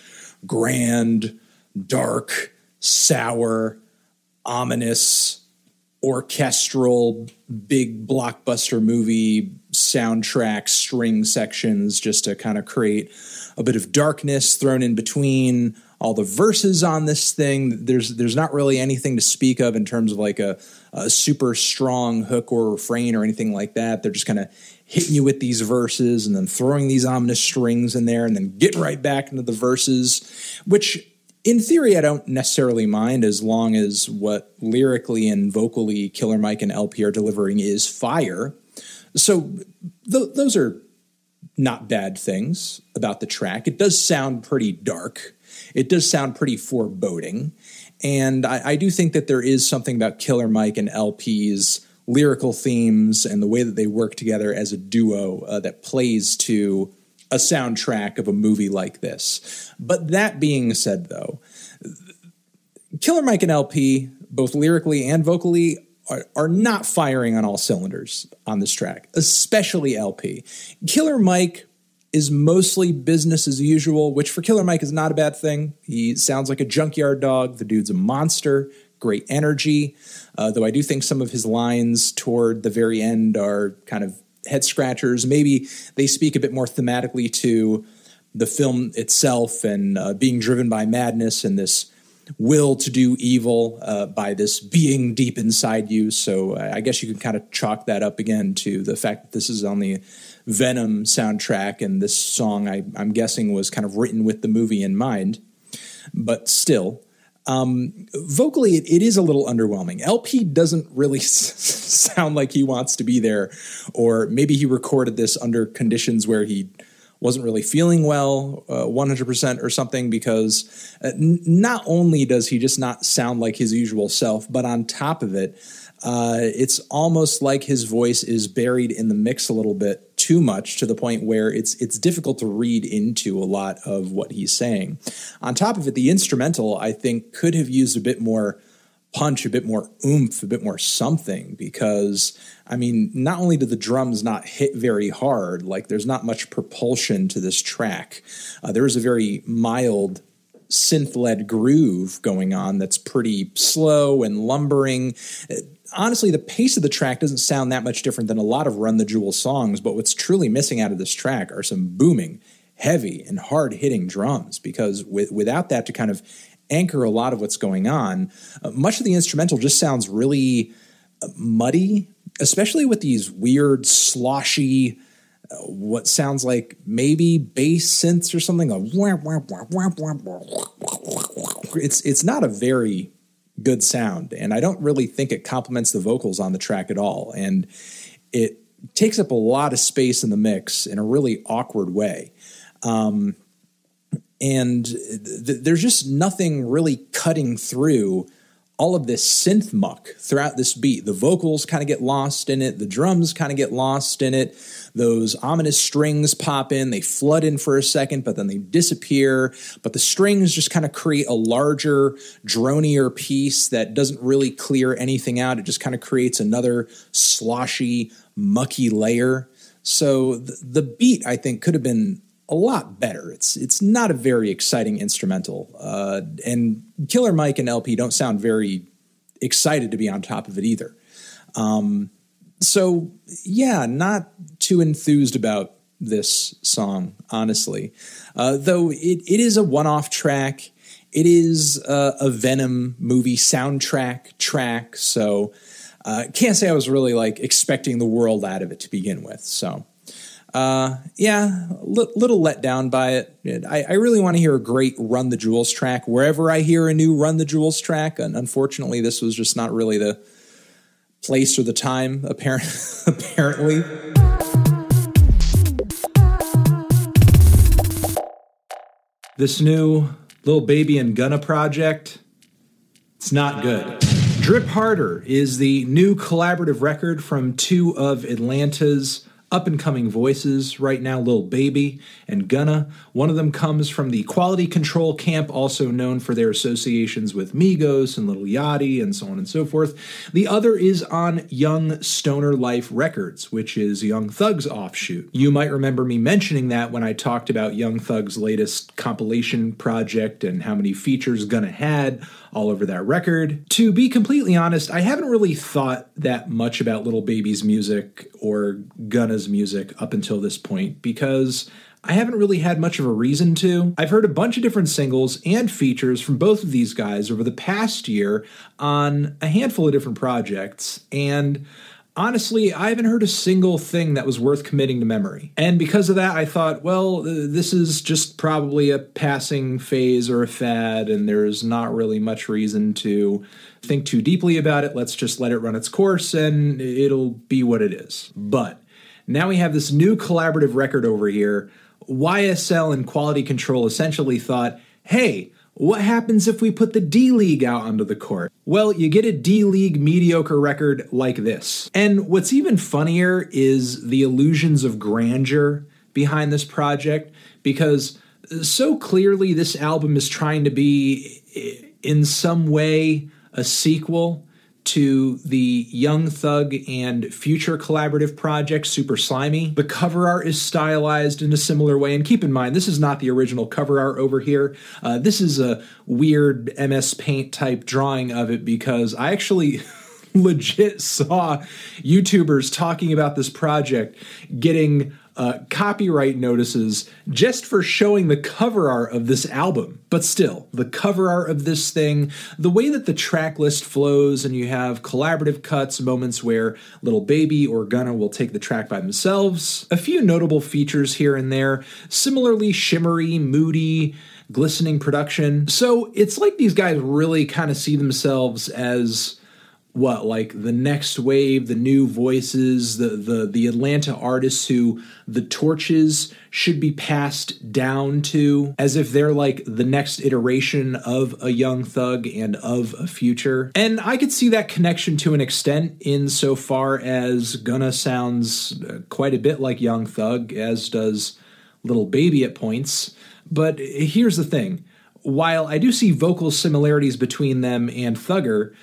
grand, dark, sour, ominous, orchestral, big blockbuster movie soundtrack string sections just to kind of create a bit of darkness thrown in between all the verses on this thing. There's there's not really anything to speak of in terms of like a, a super strong hook or refrain or anything like that. They're just kind of hitting you with these verses and then throwing these ominous strings in there and then getting right back into the verses, which in theory, I don't necessarily mind as long as what lyrically and vocally Killer Mike and El-P are delivering is fire. So th- those are not bad things about the track. It does sound pretty dark. It does sound pretty foreboding. And I, I do think that there is something about Killer Mike and El-P's lyrical themes and the way that they work together as a duo uh, that plays to a soundtrack of a movie like this. But that being said, though, Killer Mike and El-P, both lyrically and vocally, are, are, not firing on all cylinders on this track, especially El-P. Killer Mike is mostly business as usual, which for Killer Mike is not a bad thing. He sounds like a junkyard dog. The dude's a monster, great energy. Uh, though I do think some of his lines toward the very end are kind of head scratchers. Maybe they speak a bit more thematically to the film itself and uh, being driven by madness and this will to do evil uh, by this being deep inside you. So uh, I guess you can kind of chalk that up again to the fact that this is on the Venom soundtrack, and this song I, I'm guessing was kind of written with the movie in mind. But still, um, vocally, it, it is a little underwhelming. El-P doesn't really [laughs] sound like he wants to be there, or maybe he recorded this under conditions where he wasn't really feeling well uh, 100% or something because uh, n- not only does he just not sound like his usual self, but on top of it, uh, it's almost like his voice is buried in the mix a little bit too much to the point where it's it's difficult to read into a lot of what he's saying. On top of it, the instrumental I think could have used a bit more punch, a bit more oomph, a bit more something because I mean, not only do the drums not hit very hard, like there's not much propulsion to this track. Uh, there is a very mild synth led groove going on that's pretty slow and lumbering honestly, the pace of the track doesn't sound that much different than a lot of Run the Jewel songs, but what's truly missing out of this track are some booming, heavy, and hard hitting drums because with, without that to kind of anchor a lot of what's going on, uh, much of the instrumental just sounds really uh, muddy, especially with these weird, sloshy, uh, what sounds like maybe bass synths or something. It's it's not a very good sound. And I don't really think it complements the vocals on the track at all. And it takes up a lot of space in the mix in a really awkward way. Um, and th- there's just nothing really cutting through all of this synth muck throughout this beat. The vocals kind of get lost in it, the drums kind of get lost in it. Those ominous strings pop in, they flood in for a second, but then they disappear. But the strings just kind of create a larger, dronier piece that doesn't really clear anything out. It just kind of creates another sloshy, mucky layer. So the, the beat, I think, could have been a lot better. It's it's not a very exciting instrumental, uh, and Killer Mike and El-P don't sound very excited to be on top of it either. Um, so yeah, not too enthused about this song, honestly. Uh, though it, it is a one-off track. It is uh, a Venom movie soundtrack track, so uh, can't say I was really like expecting the world out of it to begin with. So uh, yeah, li- little let down by it. I, I really want to hear a great Run the Jewels track wherever I hear a new Run the Jewels track. And unfortunately, this was just not really the place or the time, apparent, [laughs] apparently. This new Lil Baby and Gunna project, it's not good. Drip Harder is the new collaborative record from two of Atlanta's up and coming voices right now Lil Baby and Gunna. One of them comes from the Quality Control Camp, also known for their associations with Migos and Lil Yachty and so on and so forth. The other is on Young Stoner Life Records, which is Young Thug's offshoot. You might remember me mentioning that when I talked about Young Thug's latest compilation project and how many features Gunna had all over that record. To be completely honest, I haven't really thought that much about Lil Baby's music or Gunna's music up until this point because I haven't really had much of a reason to. I've heard a bunch of different singles and features from both of these guys over the past year on a handful of different projects, and honestly, I haven't heard a single thing that was worth committing to memory. And because of that, I thought, well, uh, this is just probably a passing phase or a fad, and there's not really much reason to think too deeply about it. Let's just let it run its course and it'll be what it is. But now we have this new collaborative record over here. YSL and Quality Control essentially thought, hey, what happens if we put the D League out onto the court? Well, you get a D League mediocre record like this. And what's even funnier is the illusions of grandeur behind this project, because so clearly this album is trying to be, in some way, a sequel to the Young Thug and Future collaborative project, Super Slimey. The cover art is stylized in a similar way. And keep in mind, this is not the original cover art over here. Uh, this is a weird MS Paint type drawing of it because I actually. [laughs] legit saw YouTubers talking about this project getting uh, copyright notices just for showing the cover art of this album. But still, the cover art of this thing, the way that the track list flows, and you have collaborative cuts, moments where Lil Baby or Gunna will take the track by themselves, a few notable features here and there, similarly shimmery, moody, glistening production. So it's like these guys really kind of see themselves as what like the next wave the new voices the the the atlanta artists who the torches should be passed down to as if they're like the next iteration of a young thug and of a future. And i could see that connection to an extent in so far as gunna sounds uh, quite a bit like young thug as does Lil Baby at points. But here's the thing. While I do see vocal similarities between them and Thugger,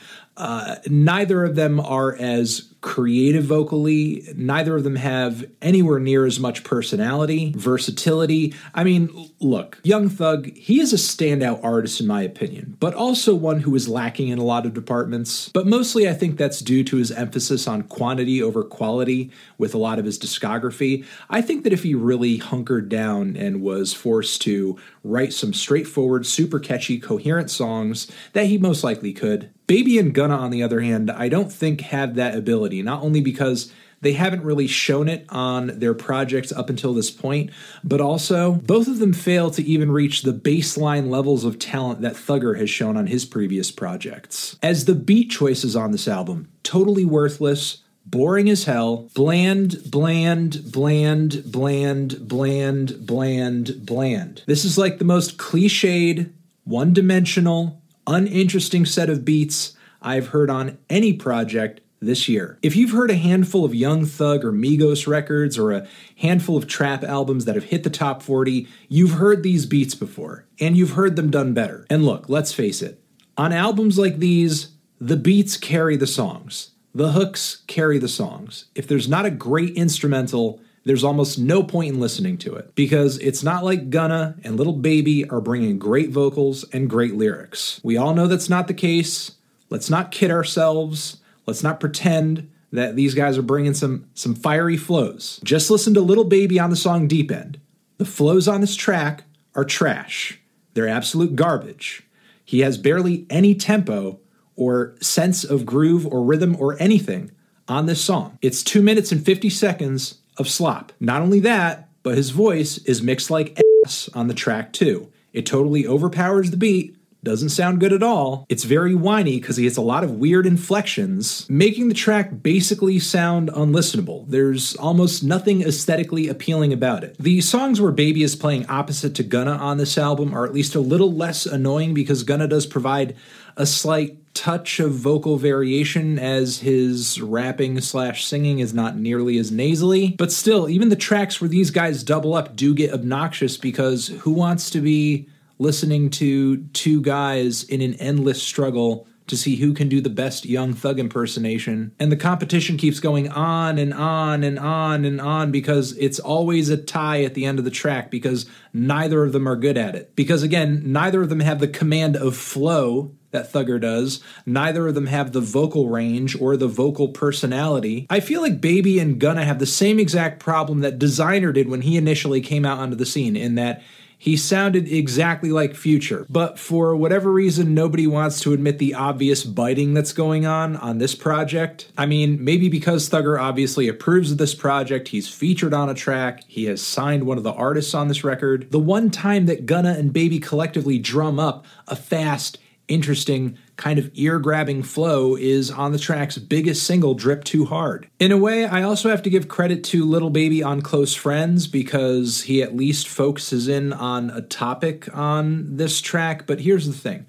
uh, neither of them are as creative vocally. Neither of them have anywhere near as much personality, versatility. I mean, look, Young Thug, he is a standout artist in my opinion, but also one who is lacking in a lot of departments. But mostly I think that's due to his emphasis on quantity over quality with a lot of his discography. I think that if he really hunkered down and was forced to write some straightforward, super catchy, coherent songs, that he most likely could. Baby and Gunna, on the other hand, I don't think have that ability, not only because they haven't really shown it on their projects up until this point, but also both of them fail to even reach the baseline levels of talent that Thugger has shown on his previous projects. As the beat choices on this album, totally worthless, boring as hell, bland, bland, bland, bland, bland, bland, bland. This is like the most cliched, one dimensional, uninteresting set of beats I've heard on any project this year. If you've heard a handful of Young Thug or Migos records or a handful of trap albums that have hit the top 40, you've heard these beats before, and you've heard them done better. And look, let's face it, on albums like these, the beats carry the songs. The hooks carry the songs. If there's not a great instrumental, there's almost no point in listening to it because it's not like Gunna and Lil Baby are bringing great vocals and great lyrics. We all know that's not the case. Let's not kid ourselves. Let's not pretend that these guys are bringing some some fiery flows. Just listen to Lil Baby on the song Deep End. The flows on this track are trash. They're absolute garbage. He has barely any tempo or sense of groove or rhythm or anything on this song. It's 2 minutes and 50 seconds of slop. Not only that, but his voice is mixed like ass on the track too. It totally overpowers the beat doesn't sound good at all. It's very whiny because he hits a lot of weird inflections, making the track basically sound unlistenable. There's almost nothing aesthetically appealing about it. The songs where Baby is playing opposite to Gunna on this album are at least a little less annoying because Gunna does provide a slight touch of vocal variation as his rapping slash singing is not nearly as nasally. But still, even the tracks where these guys double up do get obnoxious because who wants to be listening to two guys in an endless struggle to see who can do the best young thug impersonation. And the competition keeps going on and on and on and on because it's always a tie at the end of the track because neither of them are good at it. Because again, neither of them have the command of flow that Thugger does. Neither of them have the vocal range or the vocal personality. I feel like Baby and Gunna have the same exact problem that Desiigner did when he initially came out onto the scene, in that he sounded exactly like Future, but for whatever reason, nobody wants to admit the obvious biting that's going on on this project. I mean, maybe because Thugger obviously approves of this project, he's featured on a track, he has signed one of the artists on this record. The one time that Gunna and Baby collectively drum up a fast, interesting, kind of ear grabbing flow is on the track's biggest single, Drip Too Hard. In a way, I also have to give credit to Lil Baby on Close Friends because he at least focuses in on a topic on this track. But here's the thing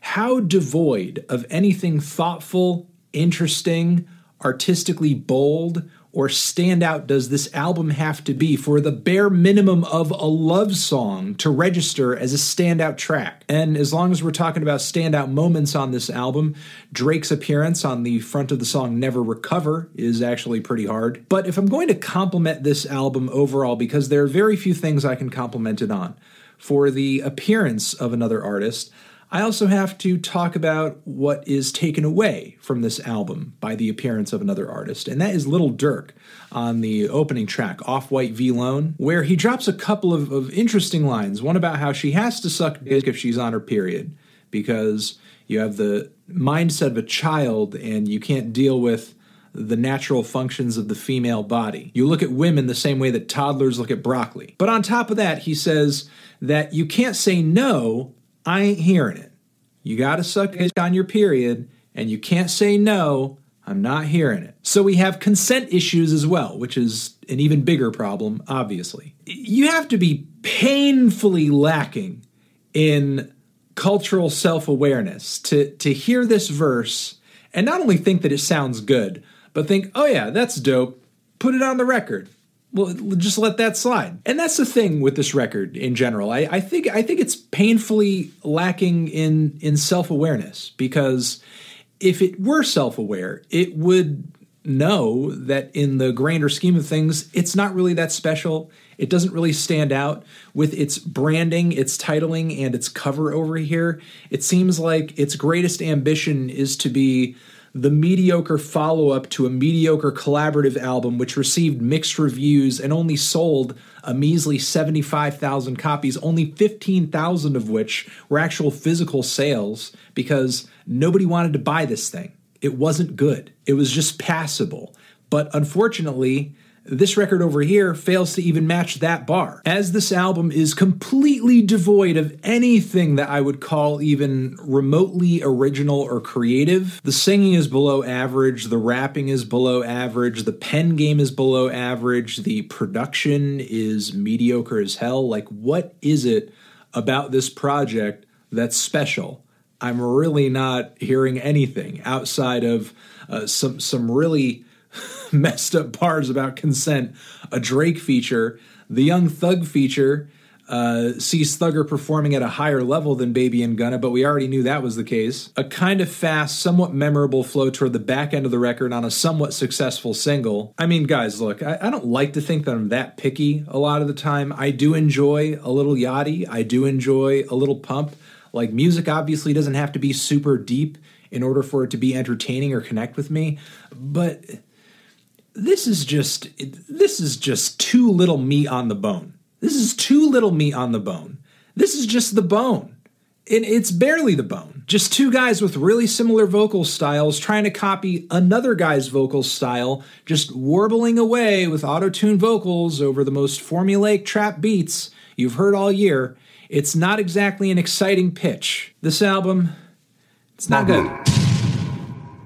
how devoid of anything thoughtful, interesting, artistically bold, or standout does this album have to be for the bare minimum of a love song to register as a standout track? And as long as we're talking about standout moments on this album, Drake's appearance on the front of the song Never Recover is actually pretty hard. But if I'm going to compliment this album overall, because there are very few things I can compliment it on, for the appearance of another artist, I also have to talk about what is taken away from this album by the appearance of another artist, and that is Lil Durk on the opening track, Off White VLONE, where he drops a couple of, of interesting lines. One about how she has to suck dick if she's on her period, because you have the mindset of a child and you can't deal with the natural functions of the female body. You look at women the same way that toddlers look at broccoli. But on top of that, he says that you can't say no I ain't hearing it. You got to suck dick on your period, and you can't say no. I'm not hearing it. So we have consent issues as well, which is an even bigger problem, obviously. You have to be painfully lacking in cultural self awareness to, to hear this verse and not only think that it sounds good, but think, oh yeah, that's dope. Put it on the record well just let that slide. And that's the thing with this record in general. I, I think i think it's painfully lacking in in self-awareness because if it were self-aware it would know that in the grander scheme of things it's not really that special. It doesn't really stand out with its branding its titling and its cover over here. It seems like its greatest ambition is to be the mediocre follow up to a mediocre collaborative album, which received mixed reviews and only sold a measly 75,000 copies, only 15,000 of which were actual physical sales because nobody wanted to buy this thing. It wasn't good, it was just passable. But unfortunately, this record over here fails to even match that bar, as this album is completely devoid of anything that I would call even remotely original or creative. The singing is below average, the rapping is below average, the pen game is below average, the production is mediocre as hell. Like, what is it about this project that's special? I'm really not hearing anything outside of uh, some some really [laughs] messed up bars about consent, a Drake feature, the Young Thug feature, uh, sees Thugger performing at a higher level than Baby and Gunna, but we already knew that was the case. A kind of fast, somewhat memorable flow toward the back end of the record on a somewhat successful single. I mean, guys, look, I, I don't like to think that I'm that picky a lot of the time. I do enjoy a Lil Yachty, I do enjoy a Lil Pump. Like, music obviously doesn't have to be super deep in order for it to be entertaining or connect with me, but this is just this is just too little meat on the bone this is too little meat on the bone. This is just the bone. And it's barely the bone. Just two guys with really similar vocal styles trying to copy another guy's vocal style, just warbling away with auto-tuned vocals over the most formulaic trap beats you've heard all year. It's not exactly an exciting pitch. This album, it's not good.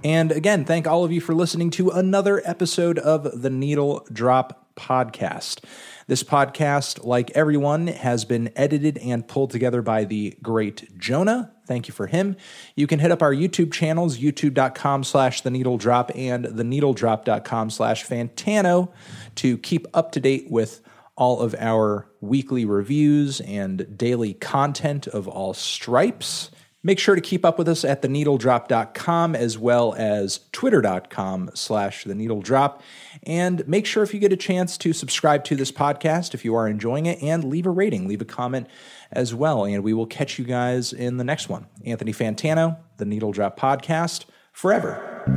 And again, thank all of you for listening to another episode of the Needle Drop Podcast. This podcast, like everyone, has been edited and pulled together by the great Jonah. Thank you for him. You can hit up our YouTube channels, youtube.com slash the needle drop and the needledrop.com slash fantano to keep up to date with all of our weekly reviews and daily content of all stripes. Make sure to keep up with us at theneedledrop.com as well as twitter.com slash theneedledrop. And make sure if you get a chance to subscribe to this podcast if you are enjoying it and leave a rating, leave a comment as well. And we will catch you guys in the next one. Anthony Fantano, The Needle Drop Podcast, forever.